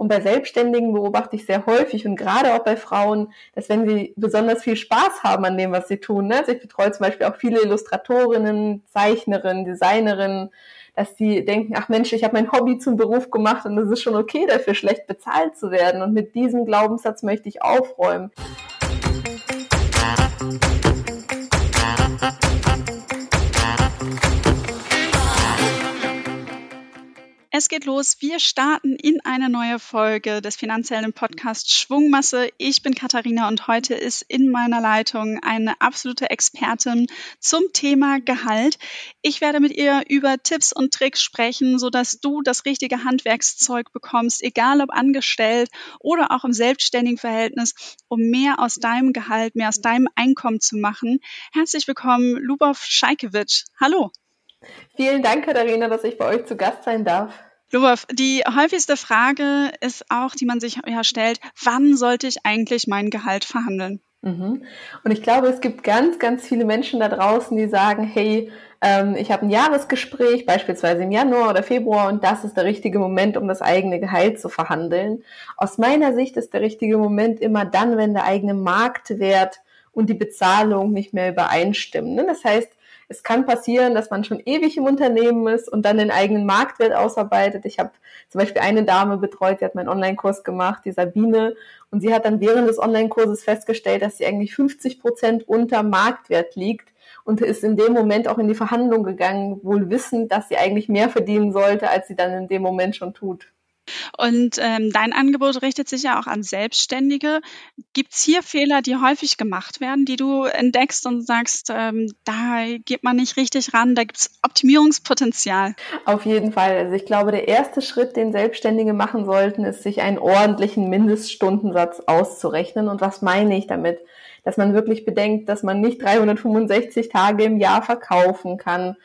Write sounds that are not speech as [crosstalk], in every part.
Und bei Selbstständigen beobachte ich sehr häufig und gerade auch bei Frauen, dass wenn sie besonders viel Spaß haben an dem, was sie tun, ne? also ich betreue zum Beispiel auch viele Illustratorinnen, Zeichnerinnen, Designerinnen, dass die denken, ach Mensch, ich habe mein Hobby zum Beruf gemacht und es ist schon okay, dafür schlecht bezahlt zu werden. Und mit diesem Glaubenssatz möchte ich aufräumen. Es geht los. Wir starten in eine neue Folge des finanziellen Podcasts Schwungmasse. Ich bin Katharina und heute ist in meiner Leitung eine absolute Expertin zum Thema Gehalt. Ich werde mit ihr über Tipps und Tricks sprechen, sodass du das richtige Handwerkszeug bekommst, egal ob angestellt oder auch im selbstständigen Verhältnis, um mehr aus deinem Gehalt, mehr aus deinem Einkommen zu machen. Herzlich willkommen, Lubov Scheikewitsch. Hallo. Vielen Dank, Katharina, dass ich bei euch zu Gast sein darf. Lubov, die häufigste Frage ist auch, die man sich ja stellt, wann sollte ich eigentlich mein Gehalt verhandeln? Mhm. Und ich glaube, es gibt ganz, ganz viele Menschen da draußen, die sagen, hey, ähm, ich habe ein Jahresgespräch, beispielsweise im Januar oder Februar, und das ist der richtige Moment, um das eigene Gehalt zu verhandeln. Aus meiner Sicht ist der richtige Moment immer dann, wenn der eigene Marktwert und die Bezahlung nicht mehr übereinstimmen. Ne? Das heißt, es kann passieren, dass man schon ewig im Unternehmen ist und dann den eigenen Marktwert ausarbeitet. Ich habe zum Beispiel eine Dame betreut, die hat meinen Online-Kurs gemacht, die Sabine, und sie hat dann während des Online-Kurses festgestellt, dass sie eigentlich 50 Prozent unter Marktwert liegt und ist in dem Moment auch in die Verhandlung gegangen, wohl wissend, dass sie eigentlich mehr verdienen sollte, als sie dann in dem Moment schon tut. Und ähm, dein Angebot richtet sich ja auch an Selbstständige. Gibt es hier Fehler, die häufig gemacht werden, die du entdeckst und sagst, ähm, da geht man nicht richtig ran, da gibt es Optimierungspotenzial? Auf jeden Fall. Also ich glaube, der erste Schritt, den Selbstständige machen sollten, ist, sich einen ordentlichen Mindeststundensatz auszurechnen. Und was meine ich damit? Dass man wirklich bedenkt, dass man nicht 365 Tage im Jahr verkaufen kann,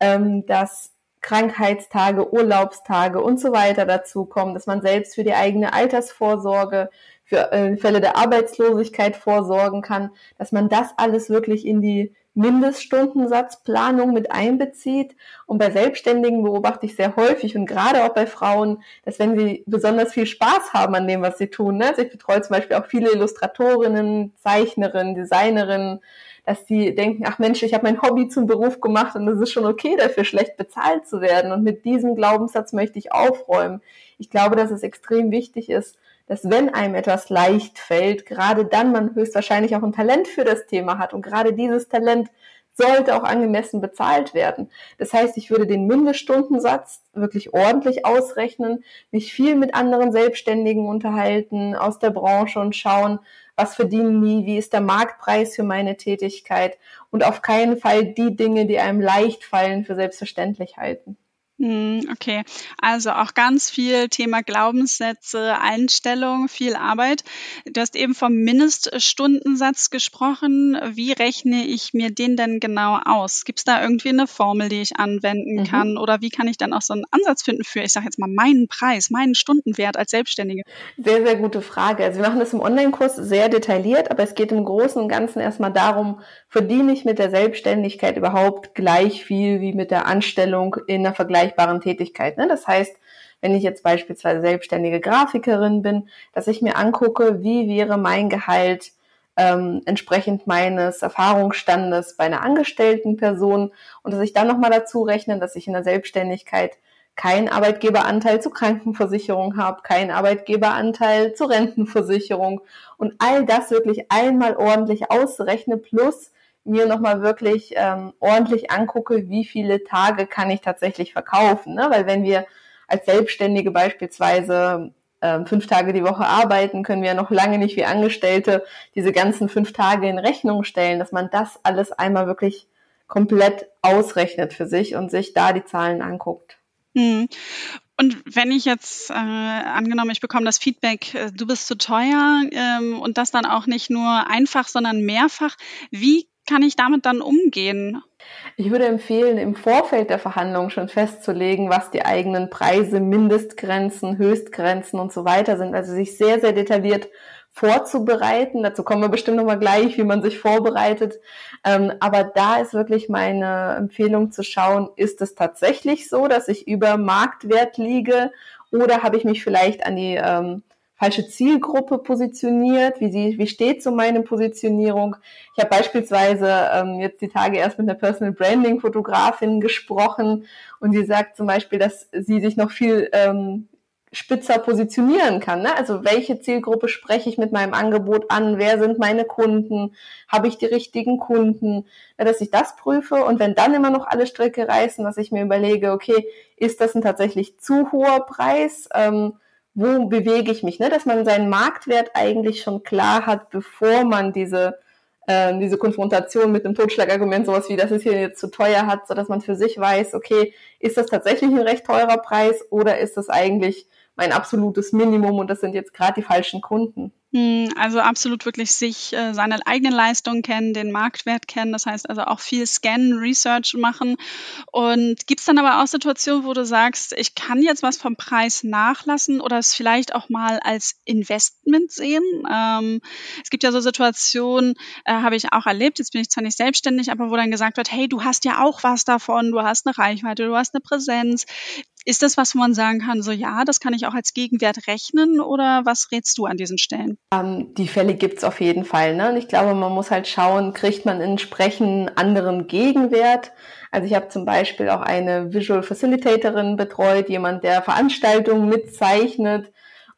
ähm, dass Krankheitstage, Urlaubstage und so weiter dazukommen, dass man selbst für die eigene Altersvorsorge, für äh, Fälle der Arbeitslosigkeit vorsorgen kann, dass man das alles wirklich in die Mindeststundensatzplanung mit einbezieht. Und bei Selbstständigen beobachte ich sehr häufig und gerade auch bei Frauen, dass wenn sie besonders viel Spaß haben an dem, was sie tun, ne? also ich betreue zum Beispiel auch viele Illustratorinnen, Zeichnerinnen, Designerinnen, dass die denken, ach Mensch, ich habe mein Hobby zum Beruf gemacht und es ist schon okay, dafür schlecht bezahlt zu werden. Und mit diesem Glaubenssatz möchte ich aufräumen. Ich glaube, dass es extrem wichtig ist, dass wenn einem etwas leicht fällt, gerade dann man höchstwahrscheinlich auch ein Talent für das Thema hat und gerade dieses Talent sollte auch angemessen bezahlt werden. Das heißt, ich würde den Mindeststundensatz wirklich ordentlich ausrechnen, mich viel mit anderen Selbstständigen unterhalten aus der Branche und schauen, was verdienen die, wie ist der Marktpreis für meine Tätigkeit und auf keinen Fall die Dinge, die einem leicht fallen, für selbstverständlich halten. Hm, okay, also auch ganz viel Thema Glaubenssätze, Einstellung, viel Arbeit. Du hast eben vom Mindeststundensatz gesprochen. Wie rechne ich mir den denn genau aus? Gibt es da irgendwie eine Formel, die ich anwenden mhm. kann? Oder wie kann ich dann auch so einen Ansatz finden für, ich sage jetzt mal, meinen Preis, meinen Stundenwert als Selbstständige? Sehr, sehr gute Frage. Also wir machen das im Online-Kurs sehr detailliert, aber es geht im Großen und Ganzen erstmal darum, verdiene ich mit der Selbstständigkeit überhaupt gleich viel wie mit der Anstellung in einer Vergleich vergleichbaren Tätigkeit. Ne? Das heißt, wenn ich jetzt beispielsweise selbstständige Grafikerin bin, dass ich mir angucke, wie wäre mein Gehalt ähm, entsprechend meines Erfahrungsstandes bei einer angestellten Person und dass ich dann nochmal dazu rechne, dass ich in der Selbstständigkeit keinen Arbeitgeberanteil zur Krankenversicherung habe, keinen Arbeitgeberanteil zur Rentenversicherung und all das wirklich einmal ordentlich ausrechne plus mir nochmal wirklich ähm, ordentlich angucke, wie viele Tage kann ich tatsächlich verkaufen. Ne? Weil wenn wir als Selbstständige beispielsweise ähm, fünf Tage die Woche arbeiten, können wir ja noch lange nicht wie Angestellte diese ganzen fünf Tage in Rechnung stellen, dass man das alles einmal wirklich komplett ausrechnet für sich und sich da die Zahlen anguckt. Hm. Und wenn ich jetzt äh, angenommen, ich bekomme das Feedback, äh, du bist zu teuer ähm, und das dann auch nicht nur einfach, sondern mehrfach, wie kann ich damit dann umgehen? Ich würde empfehlen, im Vorfeld der Verhandlung schon festzulegen, was die eigenen Preise, Mindestgrenzen, Höchstgrenzen und so weiter sind. Also sich sehr, sehr detailliert vorzubereiten. Dazu kommen wir bestimmt nochmal gleich, wie man sich vorbereitet. Ähm, aber da ist wirklich meine Empfehlung zu schauen, ist es tatsächlich so, dass ich über Marktwert liege Oder habe ich mich vielleicht an die ähm, falsche Zielgruppe positioniert? Wie, sie, wie steht so meine Positionierung? Ich habe beispielsweise ähm, jetzt die Tage erst mit einer Personal Branding Fotografin gesprochen und die sagt zum Beispiel, dass sie sich noch viel ähm, spitzer positionieren kann. Ne? Also welche Zielgruppe spreche ich mit meinem Angebot an? Wer sind meine Kunden? Habe ich die richtigen Kunden? Ja, dass ich das prüfe und wenn dann immer noch alle Stricke reißen, dass ich mir überlege, okay, ist das ein tatsächlich zu hoher Preis? Ähm, wo bewege ich mich? Ne? Dass man seinen Marktwert eigentlich schon klar hat, bevor man diese äh, diese Konfrontation mit einem Totschlagargument, sowas wie, das ist hier jetzt zu teuer hat, so dass man für sich weiß, okay, ist das tatsächlich ein recht teurer Preis oder ist das eigentlich mein absolutes Minimum und das sind jetzt gerade die falschen Kunden. Hm, also absolut wirklich sich äh, seine eigenen Leistungen kennen, den Marktwert kennen, das heißt also auch viel Scannen, Research machen. Und gibt es dann aber auch Situationen, wo du sagst, ich kann jetzt was vom Preis nachlassen oder es vielleicht auch mal als Investment sehen? Ähm, es gibt ja so Situationen, äh, habe ich auch erlebt, jetzt bin ich zwar nicht selbstständig, aber wo dann gesagt wird, hey, du hast ja auch was davon, du hast eine Reichweite, du hast eine Präsenz. Ist das was, wo man sagen kann, so ja, das kann ich auch als Gegenwert rechnen oder was rätst du an diesen Stellen? Ähm, die Fälle gibt's auf jeden Fall. Ne? Und ich glaube, man muss halt schauen, kriegt man entsprechend anderen Gegenwert. Also ich habe zum Beispiel auch eine Visual Facilitatorin betreut, jemand, der Veranstaltungen mitzeichnet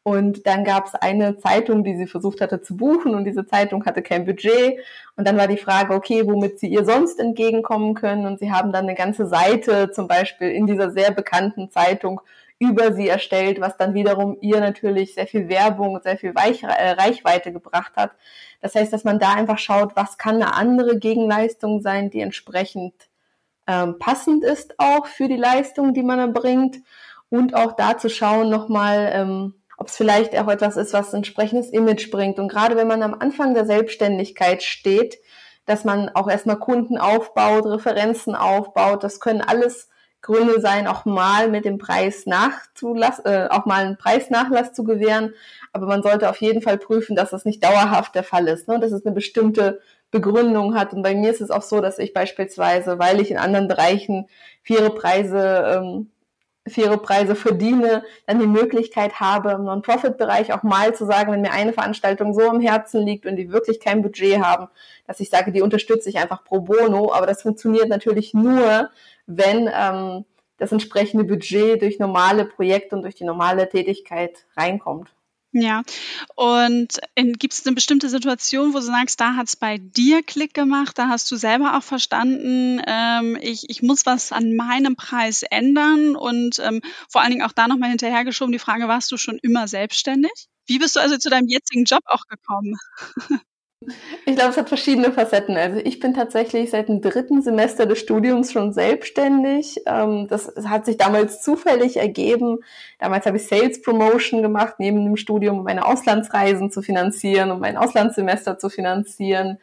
und dann gab es eine Zeitung, die sie versucht hatte zu buchen und diese Zeitung hatte kein Budget. Und dann war die Frage, okay, womit sie ihr sonst entgegenkommen können. Und sie haben dann eine ganze Seite zum Beispiel in dieser sehr bekannten Zeitung über sie erstellt, was dann wiederum ihr natürlich sehr viel Werbung und sehr viel äh, Reichweite gebracht hat. Das heißt, dass man da einfach schaut, was kann eine andere Gegenleistung sein, die entsprechend ähm, passend ist auch für die Leistung, die man erbringt. Und auch da zu schauen nochmal, ähm, ob es vielleicht auch etwas ist, was ein entsprechendes Image bringt. Und gerade wenn man am Anfang der Selbstständigkeit steht, dass man auch erstmal Kunden aufbaut, Referenzen aufbaut, das können alles Gründe sein, auch mal mit dem Preis nachzulassen, äh, auch mal einen Preisnachlass zu gewähren. Aber man sollte auf jeden Fall prüfen, dass das nicht dauerhaft der Fall ist, ne? dass es eine bestimmte Begründung hat. Und bei mir ist es auch so, dass ich beispielsweise, weil ich in anderen Bereichen faire Preise ähm, faire Preise verdiene, dann die Möglichkeit habe, im Non-Profit-Bereich auch mal zu sagen, wenn mir eine Veranstaltung so am Herzen liegt und die wirklich kein Budget haben, dass ich sage, die unterstütze ich einfach pro bono. Aber das funktioniert natürlich nur, wenn ähm, das entsprechende Budget durch normale Projekte und durch die normale Tätigkeit reinkommt. Ja, und gibt es eine bestimmte Situation, wo du sagst, da hat es bei dir Klick gemacht, da hast du selber auch verstanden, ähm, ich, ich muss was an meinem Preis ändern und ähm, vor allen Dingen auch da nochmal hinterhergeschoben, die Frage, warst du schon immer selbstständig? Wie bist du also zu deinem jetzigen Job auch gekommen? Ich glaube, es hat verschiedene Facetten. Also ich bin tatsächlich seit dem dritten Semester des Studiums schon selbstständig. Ähm, das hat sich damals zufällig ergeben. Damals habe ich Sales Promotion gemacht neben dem Studium, um meine Auslandsreisen zu finanzieren, um mein Auslandssemester zu finanzieren.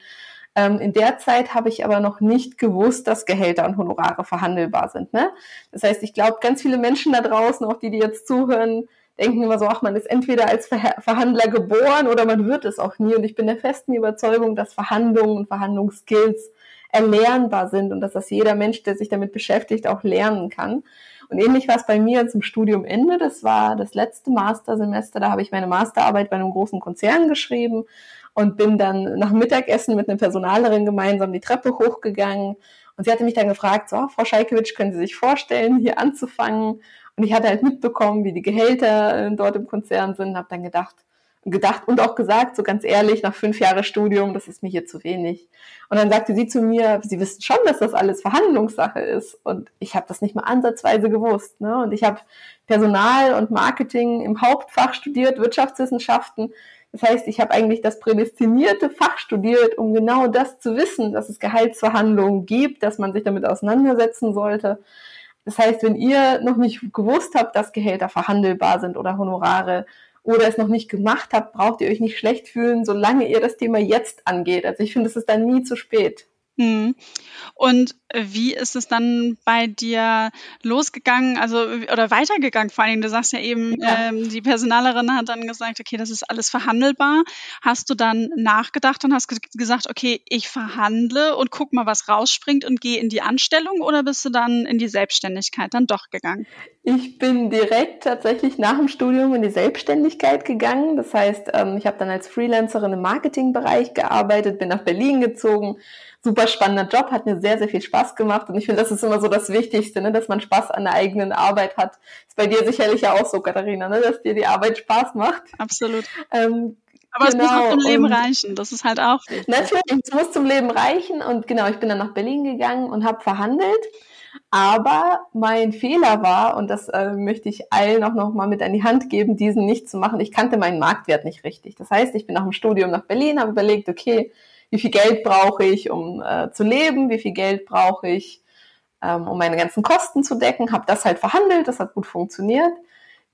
Ähm, in der Zeit habe ich aber noch nicht gewusst, dass Gehälter und Honorare verhandelbar sind. Ne? Das heißt, ich glaube, ganz viele Menschen da draußen, auch die, die jetzt zuhören, denken immer so, ach, man ist entweder als Verhandler geboren oder man wird es auch nie. Und ich bin der festen Überzeugung, dass Verhandlungen und Verhandlungsskills erlernbar sind und dass das jeder Mensch, der sich damit beschäftigt, auch lernen kann. Und ähnlich war es bei mir zum Studiumende. Das war das letzte Mastersemester. Da habe ich meine Masterarbeit bei einem großen Konzern geschrieben und bin dann nach Mittagessen mit einer Personalerin gemeinsam die Treppe hochgegangen. Und sie hatte mich dann gefragt, so, Frau Scheikewitsch, können Sie sich vorstellen, hier anzufangen? Und ich hatte halt mitbekommen, wie die Gehälter äh, dort im Konzern sind, habe dann gedacht, gedacht und auch gesagt, so ganz ehrlich, nach fünf Jahren Studium, das ist mir hier zu wenig. Und dann sagte sie zu mir, sie wissen schon, dass das alles Verhandlungssache ist. Und ich habe das nicht mal ansatzweise gewusst. Ne? Und ich habe Personal und Marketing im Hauptfach studiert, Wirtschaftswissenschaften. Das heißt, ich habe eigentlich das prädestinierte Fach studiert, um genau das zu wissen, dass es Gehaltsverhandlungen gibt, dass man sich damit auseinandersetzen sollte. Das heißt, wenn ihr noch nicht gewusst habt, dass Gehälter verhandelbar sind oder Honorare oder es noch nicht gemacht habt, braucht ihr euch nicht schlecht fühlen, solange ihr das Thema jetzt angeht. Also ich finde, es ist dann nie zu spät. Mhm. Und wie ist es dann bei dir losgegangen, also oder weitergegangen? Vor allem, du sagst ja eben, ja. Ähm, die Personalerin hat dann gesagt, okay, das ist alles verhandelbar. Hast du dann nachgedacht und hast gesagt, okay, ich verhandle und guck mal, was rausspringt und gehe in die Anstellung oder bist du dann in die Selbstständigkeit dann doch gegangen? Ich bin direkt tatsächlich nach dem Studium in die Selbstständigkeit gegangen. Das heißt, ähm, ich habe dann als Freelancerin im Marketingbereich gearbeitet, bin nach Berlin gezogen super spannender Job, hat mir sehr, sehr viel Spaß gemacht und ich finde, das ist immer so das Wichtigste, ne, dass man Spaß an der eigenen Arbeit hat. Ist bei dir sicherlich ja auch so, Katharina, ne, dass dir die Arbeit Spaß macht. Absolut. Ähm, aber genau. es muss auch zum Leben und reichen, das ist halt auch wichtig. Natürlich, es muss zum Leben reichen und genau, ich bin dann nach Berlin gegangen und habe verhandelt. Aber mein Fehler war, und das äh, möchte ich allen auch noch mal mit an die Hand geben, diesen nicht zu machen. Ich kannte meinen Marktwert nicht richtig. Das heißt, ich bin nach dem Studium nach Berlin, habe überlegt, okay, wie viel Geld brauche ich, um äh, zu leben, wie viel Geld brauche ich, ähm, um meine ganzen Kosten zu decken, habe das halt verhandelt, das hat gut funktioniert,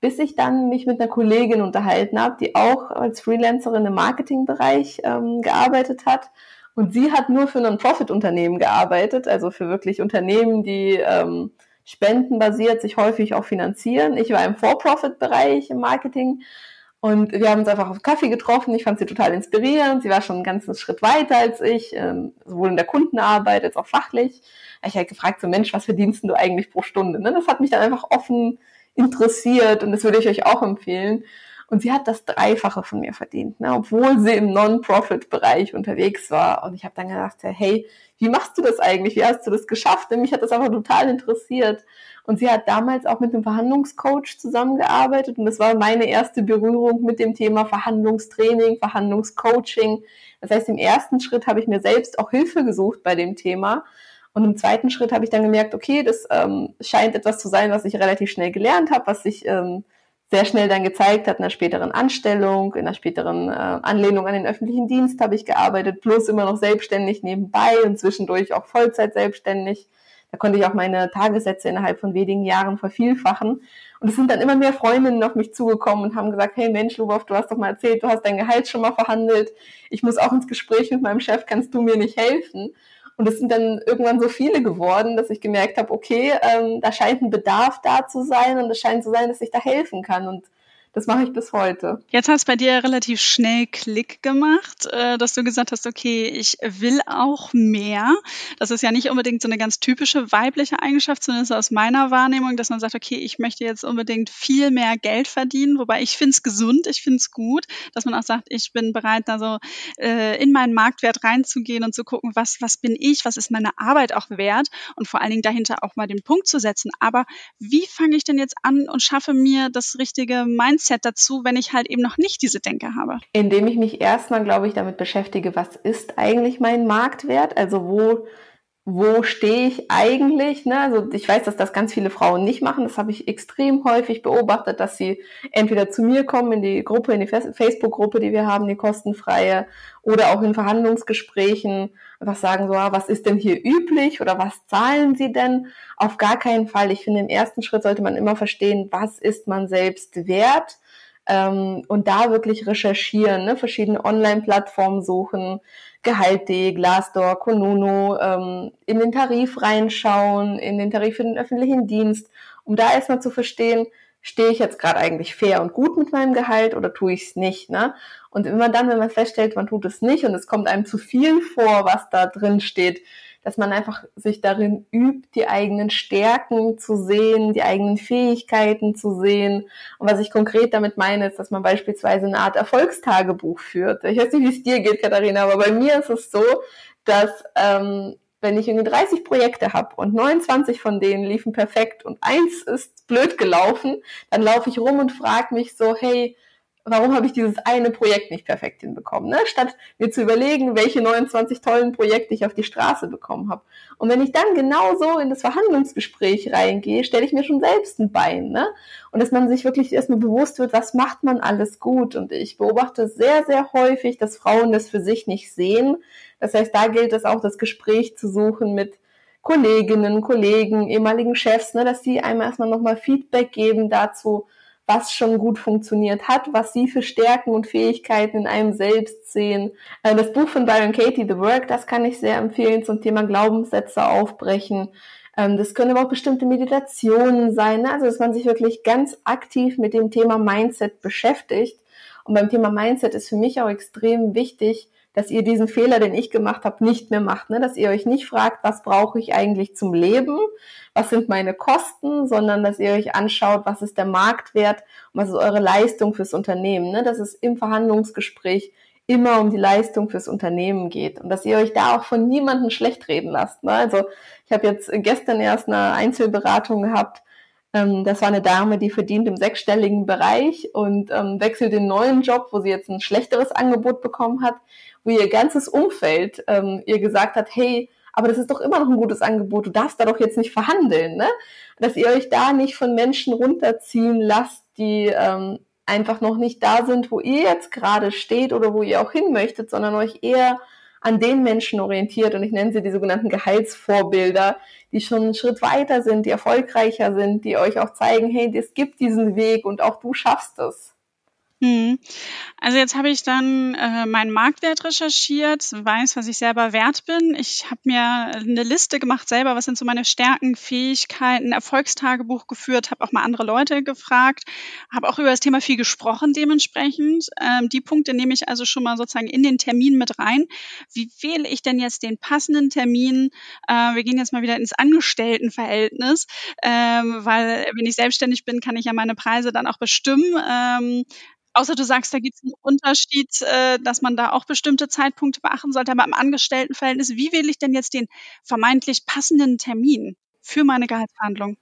bis ich dann mich mit einer Kollegin unterhalten habe, die auch als Freelancerin im Marketingbereich ähm, gearbeitet hat. Und sie hat nur für ein Profit-Unternehmen gearbeitet, also für wirklich Unternehmen, die ähm, spendenbasiert sich häufig auch finanzieren. Ich war im For-Profit-Bereich im Marketing und wir haben uns einfach auf Kaffee getroffen. Ich fand sie total inspirierend. Sie war schon einen ganzen Schritt weiter als ich, ähm, sowohl in der Kundenarbeit als auch fachlich. Ich habe gefragt, so Mensch, was verdienst du eigentlich pro Stunde? Ne? Das hat mich dann einfach offen interessiert und das würde ich euch auch empfehlen. Und sie hat das Dreifache von mir verdient, ne? obwohl sie im Non-Profit-Bereich unterwegs war. Und ich habe dann gedacht, hey, wie machst du das eigentlich? Wie hast du das geschafft? Denn mich hat das einfach total interessiert. Und sie hat damals auch mit einem Verhandlungscoach zusammengearbeitet und das war meine erste Berührung mit dem Thema Verhandlungstraining, Verhandlungscoaching. Das heißt, im ersten Schritt habe ich mir selbst auch Hilfe gesucht bei dem Thema. Und im zweiten Schritt habe ich dann gemerkt, okay, das ähm, scheint etwas zu sein, was ich relativ schnell gelernt habe, was sich ähm, sehr schnell dann gezeigt hat in einer späteren Anstellung, in einer späteren äh, Anlehnung an den öffentlichen Dienst habe ich gearbeitet, plus immer noch selbstständig nebenbei und zwischendurch auch Vollzeit selbstständig. Da konnte ich auch meine Tagessätze innerhalb von wenigen Jahren vervielfachen. Und es sind dann immer mehr Freundinnen auf mich zugekommen und haben gesagt, hey Mensch, Lubov, du hast doch mal erzählt, du hast dein Gehalt schon mal verhandelt. Ich muss auch ins Gespräch mit meinem Chef, kannst du mir nicht helfen? Und es sind dann irgendwann so viele geworden, dass ich gemerkt habe, okay, ähm, da scheint ein Bedarf da zu sein und es scheint zu sein, dass ich da helfen kann. Und das mache ich bis heute. Jetzt es bei dir relativ schnell Klick gemacht, äh, dass du gesagt hast, okay, ich will auch mehr. Das ist ja nicht unbedingt so eine ganz typische weibliche Eigenschaft, zumindest aus meiner Wahrnehmung, dass man sagt, okay, ich möchte jetzt unbedingt viel mehr Geld verdienen. Wobei ich finde es gesund, ich finde es gut, dass man auch sagt, ich bin bereit, da so äh, in meinen Marktwert reinzugehen und zu gucken, was, was bin ich, was ist meine Arbeit auch wert und vor allen Dingen dahinter auch mal den Punkt zu setzen. Aber wie fange ich denn jetzt an und schaffe mir das richtige Mindset? Mindset dazu, wenn ich halt eben noch nicht diese Denke habe? Indem ich mich erstmal, glaube ich, damit beschäftige, was ist eigentlich mein Marktwert? Also wo wo stehe ich eigentlich? Ne? Also ich weiß, dass das ganz viele Frauen nicht machen. Das habe ich extrem häufig beobachtet, dass sie entweder zu mir kommen in die Gruppe, in die Facebook-Gruppe, die wir haben, die kostenfreie, oder auch in Verhandlungsgesprächen einfach sagen so, ah, was ist denn hier üblich oder was zahlen sie denn? Auf gar keinen Fall. Ich finde, im ersten Schritt sollte man immer verstehen, was ist man selbst wert ähm, und da wirklich recherchieren, ne? verschiedene Online-Plattformen suchen, Gehalt.de, Glassdoor, Konuno, ähm, in den Tarif reinschauen, in den Tarif für den öffentlichen Dienst, um da erstmal zu verstehen, stehe ich jetzt gerade eigentlich fair und gut mit meinem Gehalt oder tue ich es nicht, ne? Und immer dann, wenn man feststellt, man tut es nicht und es kommt einem zu viel vor, was da drin steht, dass man einfach sich darin übt, die eigenen Stärken zu sehen, die eigenen Fähigkeiten zu sehen. Und was ich konkret damit meine, ist, dass man beispielsweise eine Art Erfolgstagebuch führt. Ich weiß nicht, wie es dir geht, Katharina, aber bei mir ist es so, dass ähm, wenn ich irgendwie 30 Projekte habe und 29 von denen liefen perfekt und eins ist blöd gelaufen, dann laufe ich rum und frage mich so, hey, warum habe ich dieses eine Projekt nicht perfekt hinbekommen, ne? statt mir zu überlegen, welche 29 tollen Projekte ich auf die Straße bekommen habe. Und wenn ich dann genauso in das Verhandlungsgespräch reingehe, stelle ich mir schon selbst ein Bein. Ne? Und dass man sich wirklich erstmal bewusst wird, was macht man alles gut. Und ich beobachte sehr, sehr häufig, dass Frauen das für sich nicht sehen. Das heißt, da gilt es auch, das Gespräch zu suchen mit Kolleginnen, Kollegen, ehemaligen Chefs, ne, dass die einem erstmal nochmal Feedback geben dazu, was schon gut funktioniert hat, was sie für Stärken und Fähigkeiten in einem selbst sehen. Äh, das Buch von Byron Katie, The Work, das kann ich sehr empfehlen zum Thema Glaubenssätze aufbrechen. Ähm, das können aber auch bestimmte Meditationen sein, ne? also dass man sich wirklich ganz aktiv mit dem Thema Mindset beschäftigt. Und beim Thema Mindset ist für mich auch extrem wichtig, dass ihr diesen Fehler, den ich gemacht habe, nicht mehr macht. Ne? Dass ihr euch nicht fragt, was brauche ich eigentlich zum Leben, was sind meine Kosten, sondern dass ihr euch anschaut, was ist der Marktwert und was ist eure Leistung fürs Unternehmen. Ne? Dass es im Verhandlungsgespräch immer um die Leistung fürs Unternehmen geht und dass ihr euch da auch von niemandem schlecht reden lasst. Ne? Also ich habe jetzt gestern erst eine Einzelberatung gehabt. Ähm, das war eine Dame, die verdient im sechsstelligen Bereich und ähm, wechselt den neuen Job, wo sie jetzt ein schlechteres Angebot bekommen hat wo ihr ganzes Umfeld ähm, ihr gesagt hat, hey, aber das ist doch immer noch ein gutes Angebot, du darfst da doch jetzt nicht verhandeln, ne? Dass ihr euch da nicht von Menschen runterziehen lasst, die ähm, einfach noch nicht da sind, wo ihr jetzt gerade steht oder wo ihr auch hin möchtet, sondern euch eher an den Menschen orientiert und ich nenne sie die sogenannten Gehaltsvorbilder, die schon einen Schritt weiter sind, die erfolgreicher sind, die euch auch zeigen, hey, es gibt diesen Weg und auch du schaffst es. Hm. Also jetzt habe ich dann äh, meinen Marktwert recherchiert, weiß, was ich selber wert bin. Ich habe mir eine Liste gemacht selber, was sind so meine Stärken, Fähigkeiten, Erfolgstagebuch geführt, habe auch mal andere Leute gefragt, habe auch über das Thema viel gesprochen dementsprechend. Ähm, die Punkte nehme ich also schon mal sozusagen in den Termin mit rein. Wie wähle ich denn jetzt den passenden Termin? Äh, wir gehen jetzt mal wieder ins Angestelltenverhältnis, ähm, weil wenn ich selbstständig bin, kann ich ja meine Preise dann auch bestimmen. Ähm, Außer du sagst, da gibt es einen Unterschied, äh, dass man da auch bestimmte Zeitpunkte beachten sollte. Aber im Angestelltenverhältnis, wie wähle ich denn jetzt den vermeintlich passenden Termin für meine Gehaltsverhandlung?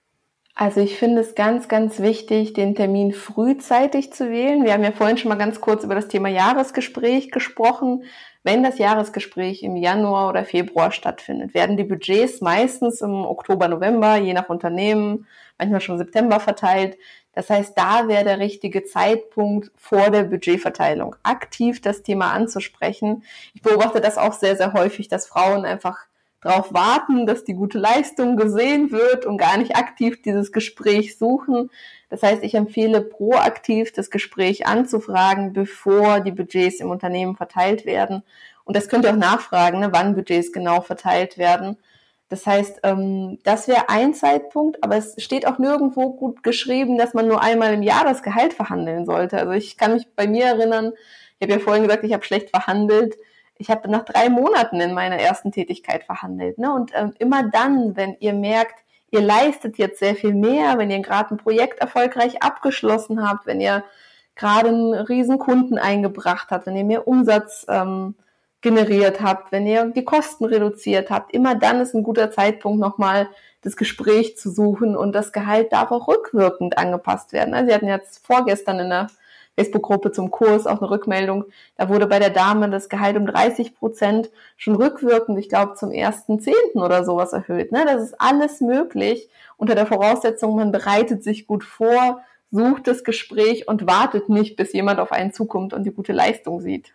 Also ich finde es ganz, ganz wichtig, den Termin frühzeitig zu wählen. Wir haben ja vorhin schon mal ganz kurz über das Thema Jahresgespräch gesprochen. Wenn das Jahresgespräch im Januar oder Februar stattfindet, werden die Budgets meistens im Oktober, November, je nach Unternehmen, manchmal schon September verteilt. Das heißt, da wäre der richtige Zeitpunkt vor der Budgetverteilung, aktiv das Thema anzusprechen. Ich beobachte das auch sehr, sehr häufig, dass Frauen einfach darauf warten, dass die gute Leistung gesehen wird und gar nicht aktiv dieses Gespräch suchen. Das heißt, ich empfehle proaktiv das Gespräch anzufragen, bevor die Budgets im Unternehmen verteilt werden. Und das könnt ihr auch nachfragen, ne, wann Budgets genau verteilt werden. Das heißt, ähm, das wäre ein Zeitpunkt, aber es steht auch nirgendwo gut geschrieben, dass man nur einmal im Jahr das Gehalt verhandeln sollte. Also ich kann mich bei mir erinnern, ich habe ja vorhin gesagt, ich habe schlecht verhandelt. Ich habe nach drei Monaten in meiner ersten Tätigkeit verhandelt. Ne? Und ähm, immer dann, wenn ihr merkt, ihr leistet jetzt sehr viel mehr, wenn ihr gerade ein Projekt erfolgreich abgeschlossen habt, wenn ihr gerade einen riesen Kunden eingebracht habt, wenn ihr mehr Umsatz ähm, generiert habt, wenn ihr die Kosten reduziert habt, immer dann ist ein guter Zeitpunkt nochmal das Gespräch zu suchen und das Gehalt darf auch rückwirkend angepasst werden. Also wir hatten jetzt vorgestern in der Facebook-Gruppe zum Kurs auch eine Rückmeldung, da wurde bei der Dame das Gehalt um 30 Prozent schon rückwirkend, ich glaube zum ersten Zehnten oder sowas erhöht. Ne? Das ist alles möglich unter der Voraussetzung, man bereitet sich gut vor, sucht das Gespräch und wartet nicht, bis jemand auf einen zukommt und die gute Leistung sieht.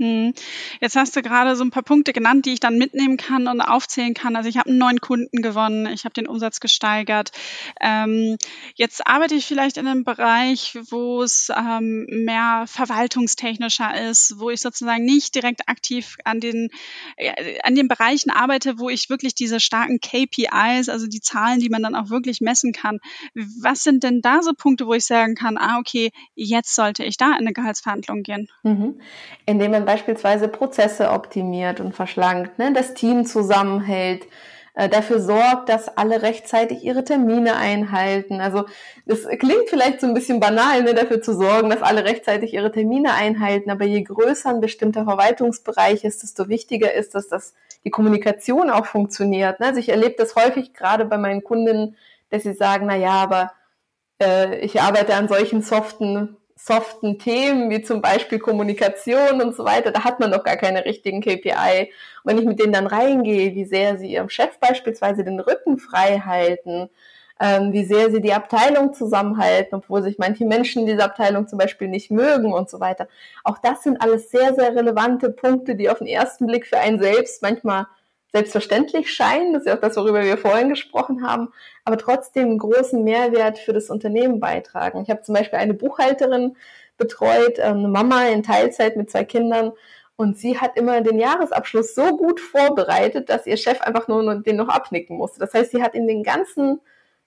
Hm. Jetzt hast du gerade so ein paar Punkte genannt, die ich dann mitnehmen kann und aufzählen kann. Also ich habe einen neuen Kunden gewonnen, ich habe den Umsatz gesteigert. Ähm, jetzt arbeite ich vielleicht in einem Bereich, wo es ähm, mehr verwaltungstechnischer ist, wo ich sozusagen nicht direkt aktiv an den äh, an den Bereichen arbeite, wo ich wirklich diese starken KPIs, also die Zahlen, die man dann auch wirklich messen kann. Was sind denn da so Punkte, wo ich sagen kann, ah okay, jetzt sollte ich da in eine Gehaltsverhandlung gehen? Mhm. Indem man beispielsweise Prozesse optimiert und verschlankt, ne, das Team zusammenhält, äh, dafür sorgt, dass alle rechtzeitig ihre Termine einhalten. Also das klingt vielleicht so ein bisschen banal, ne, dafür zu sorgen, dass alle rechtzeitig ihre Termine einhalten, aber je größer ein bestimmter Verwaltungsbereich ist, desto wichtiger ist, dass das die Kommunikation auch funktioniert. Ne? Also ich erlebe das häufig gerade bei meinen Kunden, dass sie sagen, na ja, aber äh, ich arbeite an solchen soften soften Themen wie zum Beispiel Kommunikation und so weiter, da hat man noch gar keine richtigen KPI. Und wenn ich mit denen dann reingehe, wie sehr sie ihrem Chef beispielsweise den Rücken frei halten, ähm, wie sehr sie die Abteilung zusammenhalten, obwohl sich manche Menschen diese Abteilung zum Beispiel nicht mögen und so weiter. Auch das sind alles sehr, sehr relevante Punkte, die auf den ersten Blick für einen selbst manchmal selbstverständlich scheinen, das ist ja auch das, worüber wir vorhin gesprochen haben, aber trotzdem einen großen Mehrwert für das Unternehmen beitragen. Ich habe zum Beispiel eine Buchhalterin betreut, ähm, eine Mama in Teilzeit mit zwei Kindern und sie hat immer den Jahresabschluss so gut vorbereitet, dass ihr Chef einfach nur den noch abnicken musste. Das heißt, sie hat in den ganzen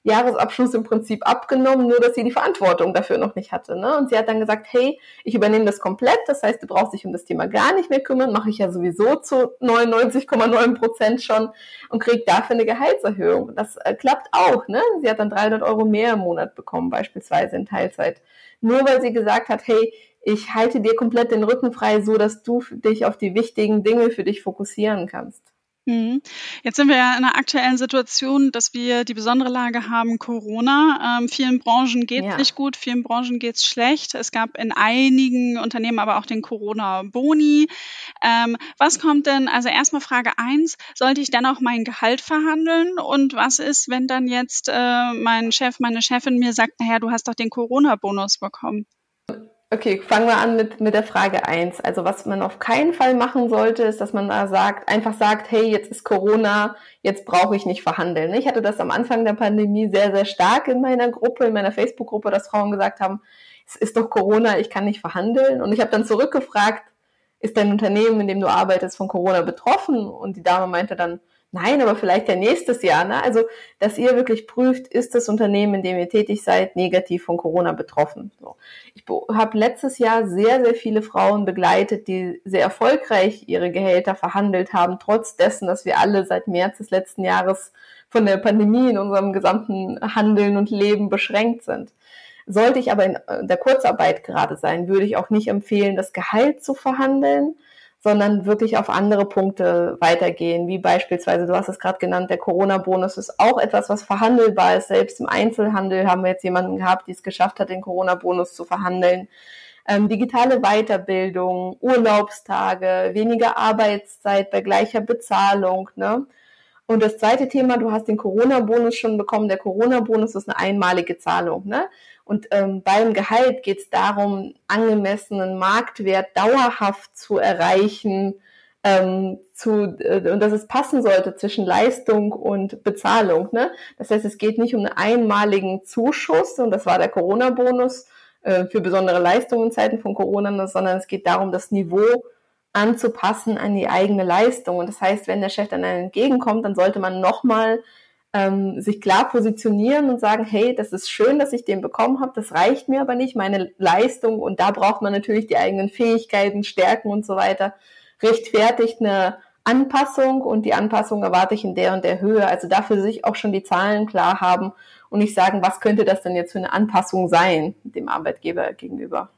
Jahresabschluss im Prinzip abgenommen, nur dass sie die Verantwortung dafür noch nicht hatte. Ne? Und sie hat dann gesagt, hey, ich übernehme das komplett, das heißt, du brauchst dich um das Thema gar nicht mehr kümmern, mache ich ja sowieso zu 99,9 Prozent schon und kriege dafür eine Gehaltserhöhung. Das äh, klappt auch. Ne? Sie hat dann 300 Euro mehr im Monat bekommen, beispielsweise in Teilzeit. Nur weil sie gesagt hat, hey, ich halte dir komplett den Rücken frei, so dass du dich auf die wichtigen Dinge für dich fokussieren kannst. Mhm. Jetzt sind wir ja in einer aktuellen Situation, dass wir die besondere Lage haben, Corona. Ähm, vielen Branchen geht es ja. nicht gut, vielen Branchen geht es schlecht. Es gab in einigen Unternehmen aber auch den Corona-Boni. Ähm, was kommt denn, also erstmal Frage eins: sollte ich dann auch mein Gehalt verhandeln? Und was ist, wenn dann jetzt äh, mein Chef, meine Chefin mir sagt, naja, du hast doch den Corona-Bonus bekommen? Okay, fangen wir an mit, mit der Frage eins. Also was man auf keinen Fall machen sollte, ist, dass man da sagt, einfach sagt, hey, jetzt ist Corona, jetzt brauche ich nicht verhandeln. Ich hatte das am Anfang der Pandemie sehr, sehr stark in meiner Gruppe, in meiner Facebook-Gruppe, dass Frauen gesagt haben, es ist doch Corona, ich kann nicht verhandeln. Und ich habe dann zurückgefragt, ist dein Unternehmen, in dem du arbeitest, von Corona betroffen? Und die Dame meinte dann, Nein, aber vielleicht ja nächstes Jahr. Ne? Also, dass ihr wirklich prüft, ist das Unternehmen, in dem ihr tätig seid, negativ von Corona betroffen. So. Ich habe letztes Jahr sehr, sehr viele Frauen begleitet, die sehr erfolgreich ihre Gehälter verhandelt haben, trotz dessen, dass wir alle seit März des letzten Jahres von der Pandemie in unserem gesamten Handeln und Leben beschränkt sind. Sollte ich aber in der Kurzarbeit gerade sein, würde ich auch nicht empfehlen, das Gehalt zu verhandeln, sondern wirklich auf andere Punkte weitergehen, wie beispielsweise, du hast es gerade genannt, der Corona-Bonus ist auch etwas, was verhandelbar ist. Selbst im Einzelhandel haben wir jetzt jemanden gehabt, die es geschafft hat, den Corona-Bonus zu verhandeln. Ähm, digitale Weiterbildung, Urlaubstage, weniger Arbeitszeit bei gleicher Bezahlung. Ne? Und das zweite Thema, du hast den Corona-Bonus schon bekommen. Der Corona-Bonus ist eine einmalige Zahlung. Ne? Und ähm, beim Gehalt geht es darum, angemessenen Marktwert dauerhaft zu erreichen, ähm, zu, äh, und dass es passen sollte zwischen Leistung und Bezahlung. Ne? Das heißt, es geht nicht um einen einmaligen Zuschuss, und das war der Corona-Bonus äh, für besondere Leistungen in Zeiten von Corona, sondern es geht darum, das Niveau anzupassen an die eigene Leistung. Und das heißt, wenn der Chef dann entgegenkommt, dann sollte man nochmal ähm, sich klar positionieren und sagen, hey, das ist schön, dass ich den bekommen habe, das reicht mir aber nicht, meine Leistung und da braucht man natürlich die eigenen Fähigkeiten, Stärken und so weiter, rechtfertigt eine Anpassung und die Anpassung erwarte ich in der und der Höhe. Also dafür sich auch schon die Zahlen klar haben und nicht sagen, was könnte das denn jetzt für eine Anpassung sein dem Arbeitgeber gegenüber.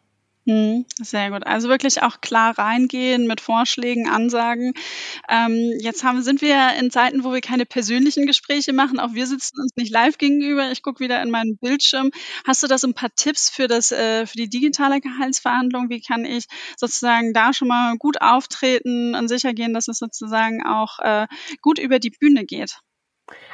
Hm, sehr gut. Also wirklich auch klar reingehen mit Vorschlägen, Ansagen. Ähm, jetzt haben, sind wir in Zeiten, wo wir keine persönlichen Gespräche machen. Auch wir sitzen uns nicht live gegenüber. Ich gucke wieder in meinen Bildschirm. Hast du da so ein paar Tipps für, das, äh, für die digitale Gehaltsverhandlung? Wie kann ich sozusagen da schon mal gut auftreten und sicher gehen, dass es sozusagen auch äh, gut über die Bühne geht?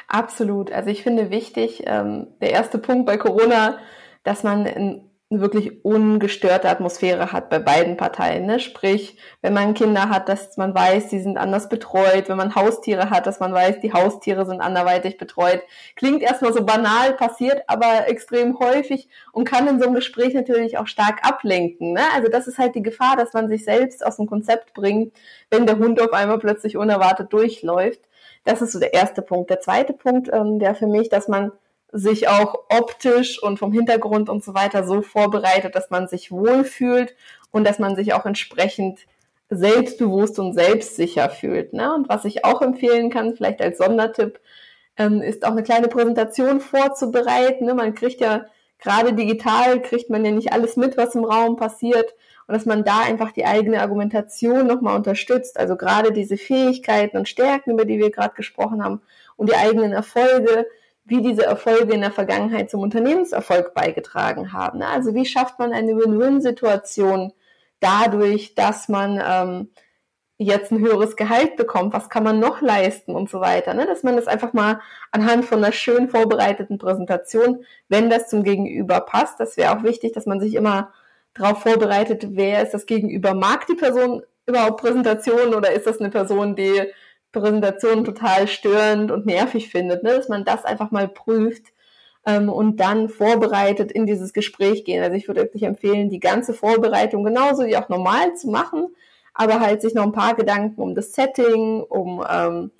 Absolut. Also ich finde wichtig, ähm, der erste Punkt bei Corona, dass man in wirklich ungestörte Atmosphäre hat bei beiden Parteien. Ne? Sprich, wenn man Kinder hat, dass man weiß, die sind anders betreut, wenn man Haustiere hat, dass man weiß, die Haustiere sind anderweitig betreut. Klingt erstmal so banal, passiert aber extrem häufig und kann in so einem Gespräch natürlich auch stark ablenken. Ne? Also das ist halt die Gefahr, dass man sich selbst aus dem Konzept bringt, wenn der Hund auf einmal plötzlich unerwartet durchläuft. Das ist so der erste Punkt. Der zweite Punkt ähm, wäre für mich, dass man sich auch optisch und vom Hintergrund und so weiter so vorbereitet, dass man sich wohlfühlt und dass man sich auch entsprechend selbstbewusst und selbstsicher fühlt. Ne? Und was ich auch empfehlen kann, vielleicht als Sondertipp, ähm, ist auch eine kleine Präsentation vorzubereiten. Ne? Man kriegt ja gerade digital, kriegt man ja nicht alles mit, was im Raum passiert. Und dass man da einfach die eigene Argumentation nochmal unterstützt. Also gerade diese Fähigkeiten und Stärken, über die wir gerade gesprochen haben, und die eigenen Erfolge, wie diese Erfolge in der Vergangenheit zum Unternehmenserfolg beigetragen haben. Also wie schafft man eine Win-Win-Situation dadurch, dass man ähm, jetzt ein höheres Gehalt bekommt, was kann man noch leisten und so weiter. Ne? Dass man das einfach mal anhand von einer schön vorbereiteten Präsentation, wenn das zum Gegenüber passt, das wäre auch wichtig, dass man sich immer darauf vorbereitet, wer ist das Gegenüber, mag die Person überhaupt Präsentationen oder ist das eine Person, die Präsentation total störend und nervig findet, ne? dass man das einfach mal prüft ähm, und dann vorbereitet in dieses Gespräch gehen. Also ich würde wirklich empfehlen, die ganze Vorbereitung genauso wie auch normal zu machen, aber halt sich noch ein paar Gedanken um das Setting, um ähm,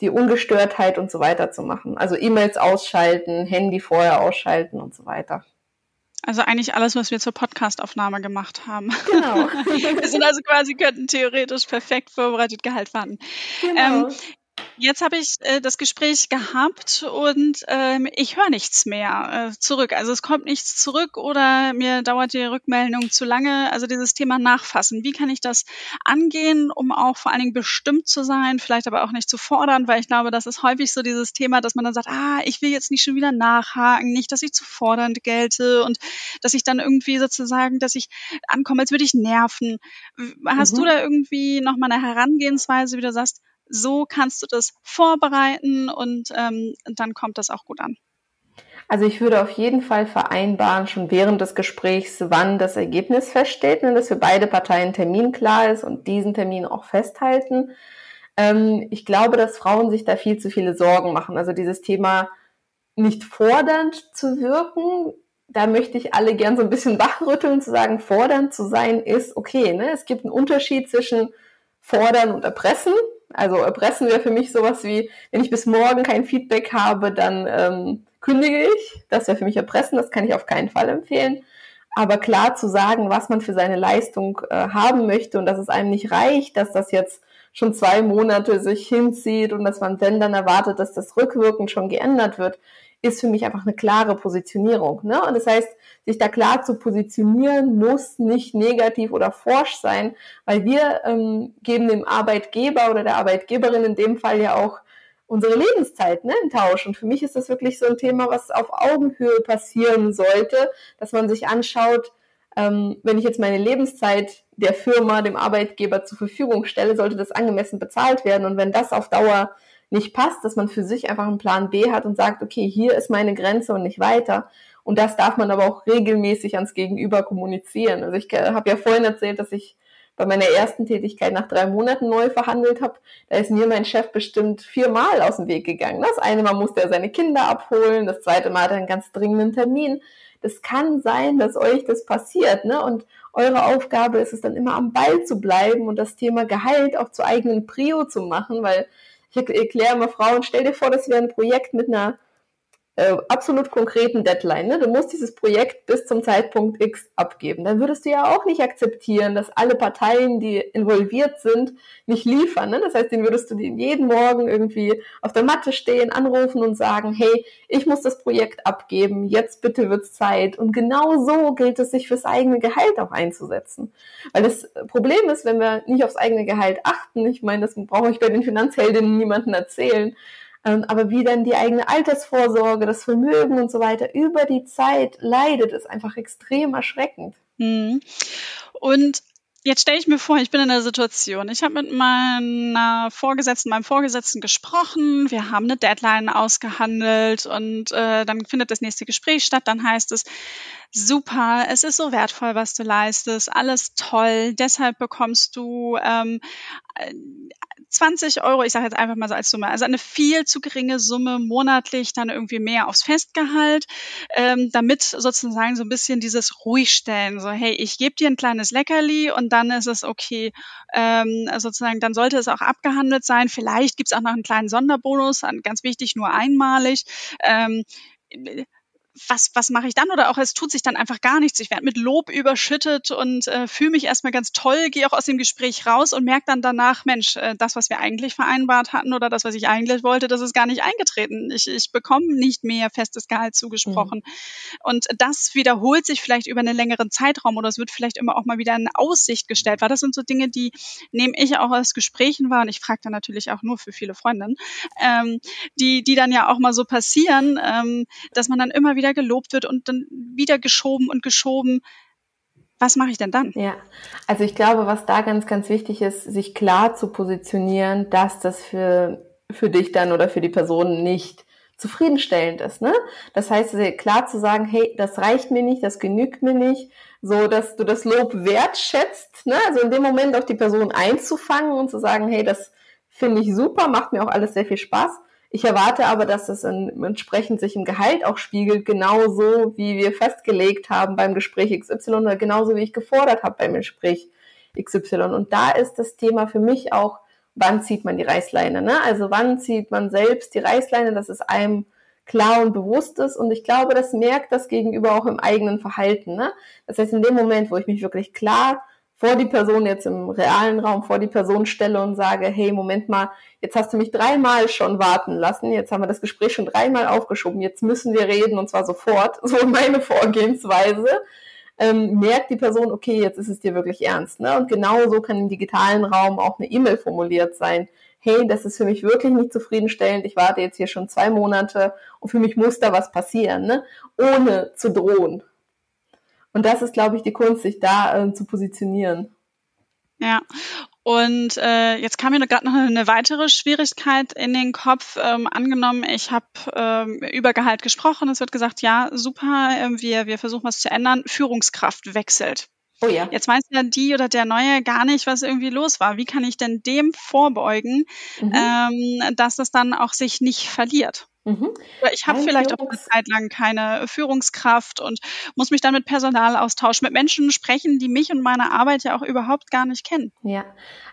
die Ungestörtheit und so weiter zu machen. Also E-Mails ausschalten, Handy vorher ausschalten und so weiter. Also eigentlich alles, was wir zur Podcastaufnahme gemacht haben. Genau. [laughs] wir sind also quasi, könnten theoretisch perfekt vorbereitet Gehalt warten. Genau. Ähm, Jetzt habe ich äh, das Gespräch gehabt und ähm, ich höre nichts mehr äh, zurück. Also es kommt nichts zurück oder mir dauert die Rückmeldung zu lange. Also dieses Thema Nachfassen. Wie kann ich das angehen, um auch vor allen Dingen bestimmt zu sein, vielleicht aber auch nicht zu fordern, weil ich glaube, das ist häufig so dieses Thema, dass man dann sagt, ah, ich will jetzt nicht schon wieder nachhaken, nicht, dass ich zu fordernd gelte und dass ich dann irgendwie sozusagen, dass ich ankomme, als würde ich nerven. Hast mhm. du da irgendwie nochmal eine Herangehensweise, wie du sagst, so kannst du das vorbereiten und ähm, dann kommt das auch gut an. Also ich würde auf jeden Fall vereinbaren, schon während des Gesprächs, wann das Ergebnis feststeht, ne, dass für beide Parteien Termin klar ist und diesen Termin auch festhalten. Ähm, ich glaube, dass Frauen sich da viel zu viele Sorgen machen. Also dieses Thema nicht fordernd zu wirken, da möchte ich alle gern so ein bisschen wachrütteln, zu sagen, fordernd zu sein ist okay. Ne? Es gibt einen Unterschied zwischen fordern und erpressen. Also erpressen wäre für mich sowas wie, wenn ich bis morgen kein Feedback habe, dann ähm, kündige ich. Das wäre für mich erpressen, das kann ich auf keinen Fall empfehlen. Aber klar zu sagen, was man für seine Leistung äh, haben möchte und dass es einem nicht reicht, dass das jetzt schon zwei Monate sich hinzieht und dass man wenn dann erwartet, dass das rückwirkend schon geändert wird, ist für mich einfach eine klare Positionierung. Ne? Und das heißt, sich da klar zu positionieren, muss nicht negativ oder forsch sein, weil wir ähm, geben dem Arbeitgeber oder der Arbeitgeberin in dem Fall ja auch unsere Lebenszeit ne, im Tausch. Und für mich ist das wirklich so ein Thema, was auf Augenhöhe passieren sollte, dass man sich anschaut, ähm, wenn ich jetzt meine Lebenszeit der Firma, dem Arbeitgeber zur Verfügung stelle, sollte das angemessen bezahlt werden. Und wenn das auf Dauer nicht passt, dass man für sich einfach einen Plan B hat und sagt, okay, hier ist meine Grenze und nicht weiter. Und das darf man aber auch regelmäßig ans Gegenüber kommunizieren. Also ich habe ja vorhin erzählt, dass ich bei meiner ersten Tätigkeit nach drei Monaten neu verhandelt habe. Da ist mir mein Chef bestimmt viermal aus dem Weg gegangen. Das eine Mal musste er seine Kinder abholen, das zweite Mal hat er einen ganz dringenden Termin. Das kann sein, dass euch das passiert, ne? Und eure Aufgabe ist es dann immer am Ball zu bleiben und das Thema Gehalt auch zu eigenen Prio zu machen, weil ich erkläre immer Frauen, stell dir vor, das wäre ein Projekt mit einer äh, absolut konkreten Deadline. Ne? Du musst dieses Projekt bis zum Zeitpunkt X abgeben. Dann würdest du ja auch nicht akzeptieren, dass alle Parteien, die involviert sind, nicht liefern. Ne? Das heißt, den würdest du jeden Morgen irgendwie auf der Matte stehen, anrufen und sagen, hey, ich muss das Projekt abgeben, jetzt bitte wird's Zeit. Und genau so gilt es, sich fürs eigene Gehalt auch einzusetzen. Weil das Problem ist, wenn wir nicht aufs eigene Gehalt achten, ich meine, das brauche ich bei den Finanzheldinnen niemandem erzählen, aber wie dann die eigene Altersvorsorge, das Vermögen und so weiter über die Zeit leidet, ist einfach extrem erschreckend. Mhm. Und Jetzt stelle ich mir vor, ich bin in der Situation. Ich habe mit meiner Vorgesetzten, meinem Vorgesetzten gesprochen. Wir haben eine Deadline ausgehandelt und äh, dann findet das nächste Gespräch statt. Dann heißt es, super, es ist so wertvoll, was du leistest, alles toll. Deshalb bekommst du ähm, 20 Euro, ich sage jetzt einfach mal so als Summe, also eine viel zu geringe Summe monatlich, dann irgendwie mehr aufs Festgehalt, ähm, damit sozusagen so ein bisschen dieses Ruhigstellen, so hey, ich gebe dir ein kleines Leckerli und dann ist es okay, ähm, sozusagen, dann sollte es auch abgehandelt sein. Vielleicht gibt es auch noch einen kleinen Sonderbonus, ganz wichtig, nur einmalig. Ähm, was, was mache ich dann? Oder auch es tut sich dann einfach gar nichts. Ich werde mit Lob überschüttet und äh, fühle mich erstmal ganz toll, gehe auch aus dem Gespräch raus und merke dann danach, Mensch, äh, das, was wir eigentlich vereinbart hatten oder das, was ich eigentlich wollte, das ist gar nicht eingetreten. Ich, ich bekomme nicht mehr festes Gehalt zugesprochen. Mhm. Und das wiederholt sich vielleicht über einen längeren Zeitraum oder es wird vielleicht immer auch mal wieder in Aussicht gestellt. Weil das sind so Dinge, die nehme ich auch aus Gesprächen wahr und ich frage dann natürlich auch nur für viele Freundinnen, ähm, die, die dann ja auch mal so passieren, ähm, dass man dann immer wieder wieder gelobt wird und dann wieder geschoben und geschoben. Was mache ich denn dann? Ja, also ich glaube, was da ganz, ganz wichtig ist, sich klar zu positionieren, dass das für, für dich dann oder für die Person nicht zufriedenstellend ist. Ne? Das heißt, klar zu sagen, hey, das reicht mir nicht, das genügt mir nicht, so dass du das Lob wertschätzt, ne? also in dem Moment auch die Person einzufangen und zu sagen, hey, das finde ich super, macht mir auch alles sehr viel Spaß. Ich erwarte aber, dass es entsprechend sich im Gehalt auch spiegelt, genauso wie wir festgelegt haben beim Gespräch XY oder genauso wie ich gefordert habe beim Gespräch XY. Und da ist das Thema für mich auch, wann zieht man die Reißleine? Ne? Also wann zieht man selbst die Reißleine, dass es einem klar und bewusst ist. Und ich glaube, das merkt das Gegenüber auch im eigenen Verhalten. Ne? Das heißt, in dem Moment, wo ich mich wirklich klar vor die Person jetzt im realen Raum vor die Person stelle und sage, hey, Moment mal, jetzt hast du mich dreimal schon warten lassen, jetzt haben wir das Gespräch schon dreimal aufgeschoben, jetzt müssen wir reden und zwar sofort, [laughs] so meine Vorgehensweise, ähm, merkt die Person, okay, jetzt ist es dir wirklich ernst. Ne? Und genauso kann im digitalen Raum auch eine E-Mail formuliert sein. Hey, das ist für mich wirklich nicht zufriedenstellend. Ich warte jetzt hier schon zwei Monate und für mich muss da was passieren, ne? ohne zu drohen. Und das ist, glaube ich, die Kunst, sich da äh, zu positionieren. Ja, und äh, jetzt kam mir gerade noch eine weitere Schwierigkeit in den Kopf. Ähm, angenommen, ich habe ähm, über Gehalt gesprochen, es wird gesagt, ja, super, äh, wir, wir versuchen was zu ändern, Führungskraft wechselt. Oh ja. Jetzt weiß ja die oder der Neue gar nicht, was irgendwie los war. Wie kann ich denn dem vorbeugen, mhm. ähm, dass das dann auch sich nicht verliert? Mhm. Ich habe vielleicht auch eine Zeit lang keine Führungskraft und muss mich dann mit Personal austauschen, mit Menschen sprechen, die mich und meine Arbeit ja auch überhaupt gar nicht kennen. Ja,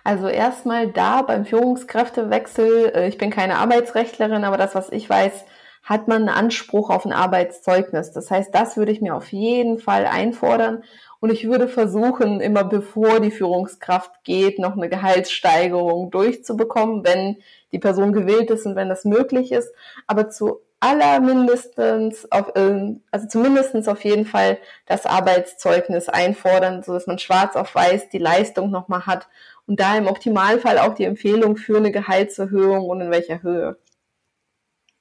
also erstmal da beim Führungskräftewechsel, äh, ich bin keine Arbeitsrechtlerin, aber das, was ich weiß, hat man einen Anspruch auf ein Arbeitszeugnis. Das heißt, das würde ich mir auf jeden Fall einfordern. Und ich würde versuchen, immer bevor die Führungskraft geht, noch eine Gehaltssteigerung durchzubekommen, wenn die Person gewillt ist und wenn das möglich ist. Aber zu auf, ähm, also zumindestens auf jeden Fall das Arbeitszeugnis einfordern, so dass man schwarz auf weiß die Leistung nochmal hat und da im Optimalfall auch die Empfehlung für eine Gehaltserhöhung und in welcher Höhe.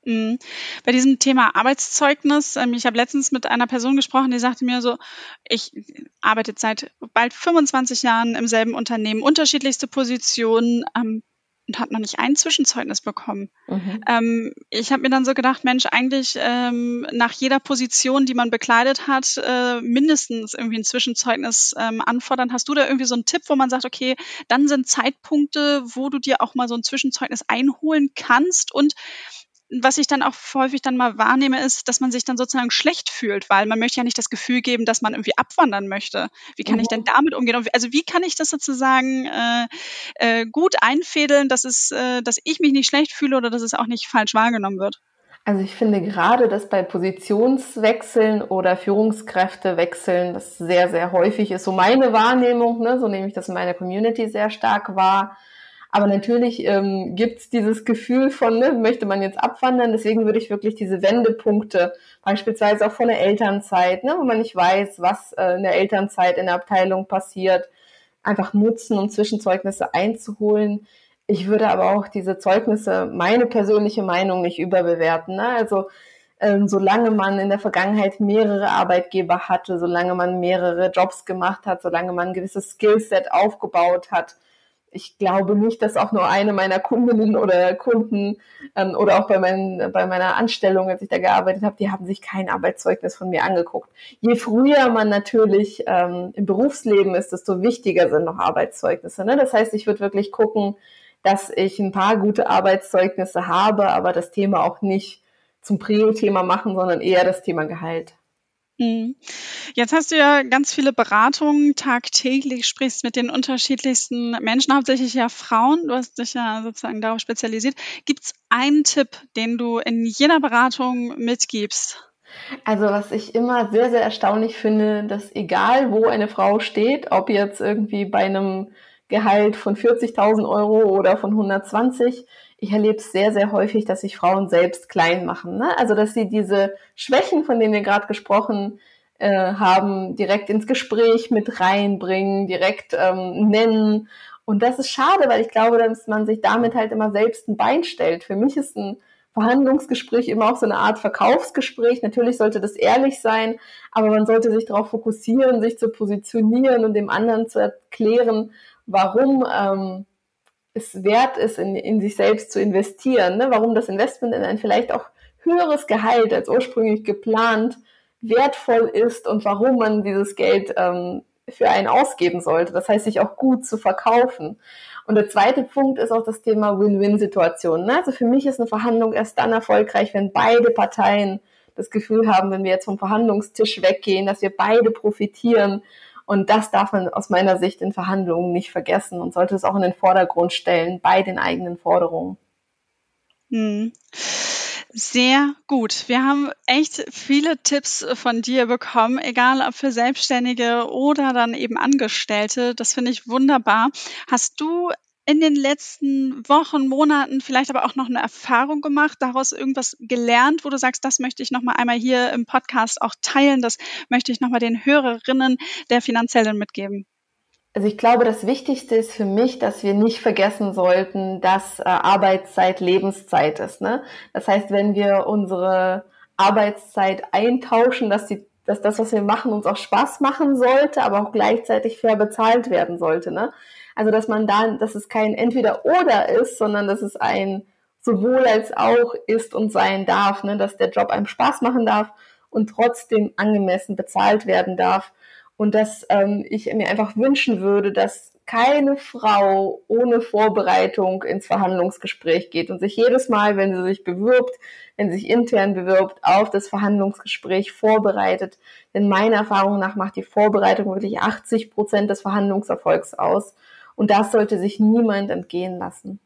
Mhm. Bei diesem Thema Arbeitszeugnis, ähm, ich habe letztens mit einer Person gesprochen, die sagte mir so, ich arbeite seit bald 25 Jahren im selben Unternehmen, unterschiedlichste Positionen, ähm, und hat noch nicht ein Zwischenzeugnis bekommen. Mhm. Ähm, ich habe mir dann so gedacht, Mensch, eigentlich ähm, nach jeder Position, die man bekleidet hat, äh, mindestens irgendwie ein Zwischenzeugnis ähm, anfordern. Hast du da irgendwie so einen Tipp, wo man sagt, okay, dann sind Zeitpunkte, wo du dir auch mal so ein Zwischenzeugnis einholen kannst und was ich dann auch häufig dann mal wahrnehme, ist, dass man sich dann sozusagen schlecht fühlt, weil man möchte ja nicht das Gefühl geben, dass man irgendwie abwandern möchte. Wie kann mhm. ich denn damit umgehen? Also wie kann ich das sozusagen äh, äh, gut einfädeln, dass es, äh, dass ich mich nicht schlecht fühle oder dass es auch nicht falsch wahrgenommen wird? Also ich finde gerade, dass bei Positionswechseln oder Führungskräftewechseln das sehr, sehr häufig ist. So meine Wahrnehmung, ne, so nehme ich das in meiner Community sehr stark wahr aber natürlich ähm, gibt dieses Gefühl von, ne, möchte man jetzt abwandern. Deswegen würde ich wirklich diese Wendepunkte, beispielsweise auch von der Elternzeit, ne, wo man nicht weiß, was äh, in der Elternzeit in der Abteilung passiert, einfach nutzen, um Zwischenzeugnisse einzuholen. Ich würde aber auch diese Zeugnisse, meine persönliche Meinung, nicht überbewerten. Ne? Also ähm, solange man in der Vergangenheit mehrere Arbeitgeber hatte, solange man mehrere Jobs gemacht hat, solange man ein gewisses Skillset aufgebaut hat, ich glaube nicht, dass auch nur eine meiner Kundinnen oder Kunden ähm, oder auch bei, meinen, bei meiner Anstellung, als ich da gearbeitet habe, die haben sich kein Arbeitszeugnis von mir angeguckt. Je früher man natürlich ähm, im Berufsleben ist, desto wichtiger sind noch Arbeitszeugnisse. Ne? Das heißt, ich würde wirklich gucken, dass ich ein paar gute Arbeitszeugnisse habe, aber das Thema auch nicht zum Prio-Thema machen, sondern eher das Thema Gehalt. Mhm. Jetzt hast du ja ganz viele Beratungen tagtäglich, sprichst mit den unterschiedlichsten Menschen, hauptsächlich ja Frauen. Du hast dich ja sozusagen darauf spezialisiert. Gibt es einen Tipp, den du in jeder Beratung mitgibst? Also was ich immer sehr, sehr erstaunlich finde, dass egal wo eine Frau steht, ob jetzt irgendwie bei einem Gehalt von 40.000 Euro oder von 120, ich erlebe es sehr, sehr häufig, dass sich Frauen selbst klein machen. Ne? Also dass sie diese Schwächen, von denen wir gerade gesprochen äh, haben, direkt ins Gespräch mit reinbringen, direkt ähm, nennen. Und das ist schade, weil ich glaube, dass man sich damit halt immer selbst ein Bein stellt. Für mich ist ein Verhandlungsgespräch immer auch so eine Art Verkaufsgespräch. Natürlich sollte das ehrlich sein, aber man sollte sich darauf fokussieren, sich zu positionieren und dem anderen zu erklären, warum ähm, es wert ist, in, in sich selbst zu investieren, ne? warum das Investment in ein vielleicht auch höheres Gehalt als ursprünglich geplant wertvoll ist und warum man dieses Geld ähm, für einen ausgeben sollte. Das heißt, sich auch gut zu verkaufen. Und der zweite Punkt ist auch das Thema Win-Win-Situation. Ne? Also für mich ist eine Verhandlung erst dann erfolgreich, wenn beide Parteien das Gefühl haben, wenn wir jetzt vom Verhandlungstisch weggehen, dass wir beide profitieren. Und das darf man aus meiner Sicht in Verhandlungen nicht vergessen und sollte es auch in den Vordergrund stellen bei den eigenen Forderungen. Hm. Sehr gut. Wir haben echt viele Tipps von dir bekommen, egal ob für Selbstständige oder dann eben Angestellte. Das finde ich wunderbar. Hast du in den letzten Wochen, Monaten vielleicht aber auch noch eine Erfahrung gemacht, daraus irgendwas gelernt, wo du sagst, das möchte ich nochmal einmal hier im Podcast auch teilen, das möchte ich nochmal den Hörerinnen der Finanziellen mitgeben? Also ich glaube, das Wichtigste ist für mich, dass wir nicht vergessen sollten, dass äh, Arbeitszeit Lebenszeit ist. Ne? Das heißt, wenn wir unsere Arbeitszeit eintauschen, dass, die, dass das, was wir machen, uns auch Spaß machen sollte, aber auch gleichzeitig fair bezahlt werden sollte. Ne? Also dass man da, dass es kein Entweder-Oder ist, sondern dass es ein sowohl als auch ist und sein darf, ne? dass der Job einem Spaß machen darf und trotzdem angemessen bezahlt werden darf und dass ähm, ich mir einfach wünschen würde, dass keine Frau ohne Vorbereitung ins Verhandlungsgespräch geht und sich jedes Mal, wenn sie sich bewirbt, wenn sie sich intern bewirbt, auf das Verhandlungsgespräch vorbereitet. Denn meiner Erfahrung nach macht die Vorbereitung wirklich 80 Prozent des Verhandlungserfolgs aus. Und das sollte sich niemand entgehen lassen.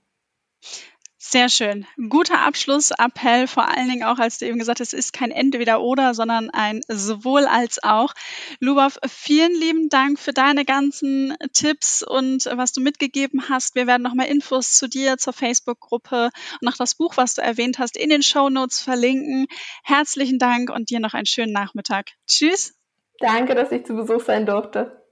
Sehr schön. Guter Abschlussappell, vor allen Dingen auch, als du eben gesagt hast, es ist kein Entweder oder, sondern ein sowohl als auch. Lubov, vielen lieben Dank für deine ganzen Tipps und was du mitgegeben hast. Wir werden nochmal Infos zu dir, zur Facebook-Gruppe und auch das Buch, was du erwähnt hast, in den Show Notes verlinken. Herzlichen Dank und dir noch einen schönen Nachmittag. Tschüss. Danke, dass ich zu Besuch sein durfte.